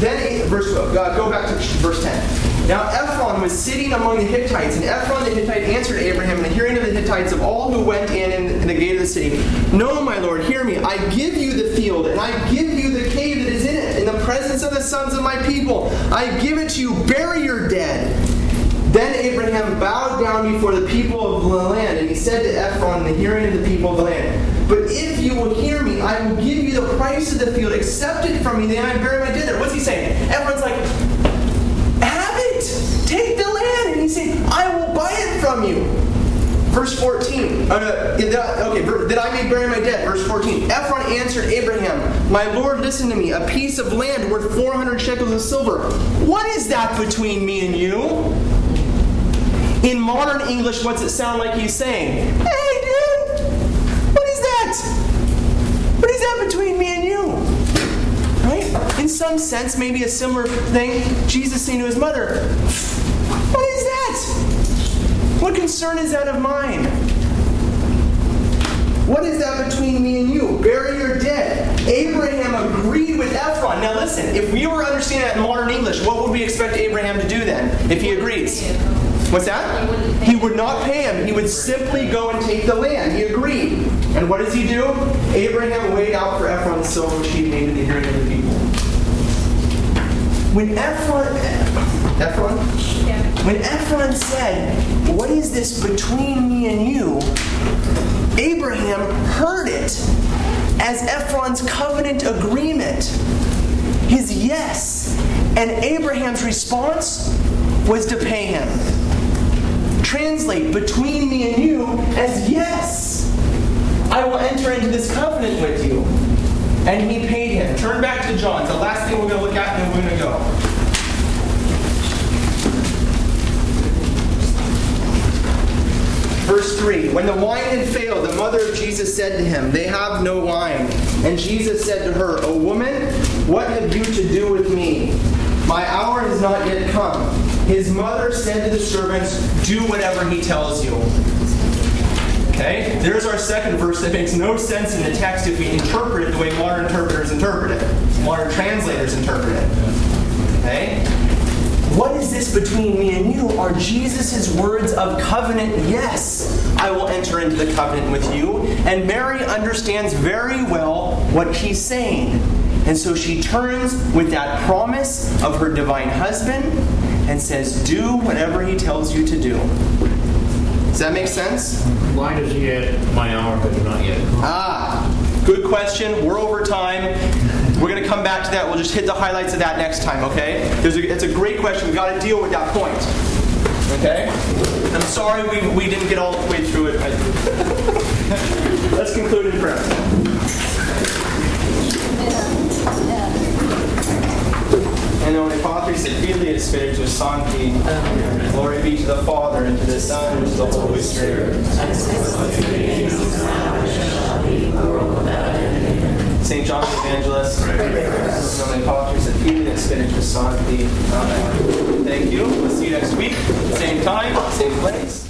then verse uh, go back to verse 10. Now Ephron was sitting among the Hittites, and Ephron the Hittite answered Abraham in the hearing of the Hittites of all who went in in the gate of the city. No, my lord, hear me. I give you the field, and I give you the cave that is in it, in the presence of the sons of my people. I give it to you. Bury your dead. Then Abraham bowed down before the people of the land, and he said to Ephron in the hearing of the people of the land, But if you will hear me, I will give you the price of the field. Accept it from me, then I bury my dead there. What's he saying? Ephron's like, Have it! Take the land! And he's saying, I will buy it from you. Verse 14. Uh, okay, that I may bury my dead. Verse 14. Ephron answered Abraham, My Lord, listen to me. A piece of land worth 400 shekels of silver. What is that between me and you? In modern English, what's it sound like he's saying? Some sense, maybe a similar thing, Jesus saying to his mother, What is that? What concern is that of mine? What is that between me and you? Bury your dead. Abraham agreed with Ephron. Now listen, if we were understanding that in modern English, what would we expect Abraham to do then if he agrees? What's that? He would not pay him. He would simply go and take the land. He agreed. And what does he do? Abraham weighed out for Ephron silver sheep made to the hearing of the people. When Ephron, Ephron? Yeah. When Ephron said, What is this between me and you? Abraham heard it as Ephron's covenant agreement. His yes. And Abraham's response was to pay him. Translate between me and you as yes. I will enter into this covenant with you. And he paid him. Turn back to John. It's the last thing we're going to look at, and then we're going to go. Verse 3 When the wine had failed, the mother of Jesus said to him, They have no wine. And Jesus said to her, O woman, what have you to do with me? My hour has not yet come. His mother said to the servants, Do whatever he tells you. Okay? There's our second verse that makes no sense in the text if we interpret it the way modern interpreters interpret it, modern translators interpret it. Okay? What is this between me and you? Are Jesus' words of covenant? Yes, I will enter into the covenant with you. And Mary understands very well what he's saying. And so she turns with that promise of her divine husband and says, Do whatever he tells you to do. Does that make sense? Why does he add, my hour has not yet? Ah, good question. We're over time. We're going to come back to that. We'll just hit the highlights of that next time, okay? There's a, it's a great question. We've got to deal with that point. Okay? I'm sorry we, we didn't get all the way through it. Let's conclude in prayer. In nome Patris et Filii et Spiritus Sancti. Glory be to the Father, and to the Son, and to the Holy Spirit. St. John the Evangelist. Patris et Filii et Spiritus Sancti. Amen. Thank you. We'll see you next week. Same time, same place.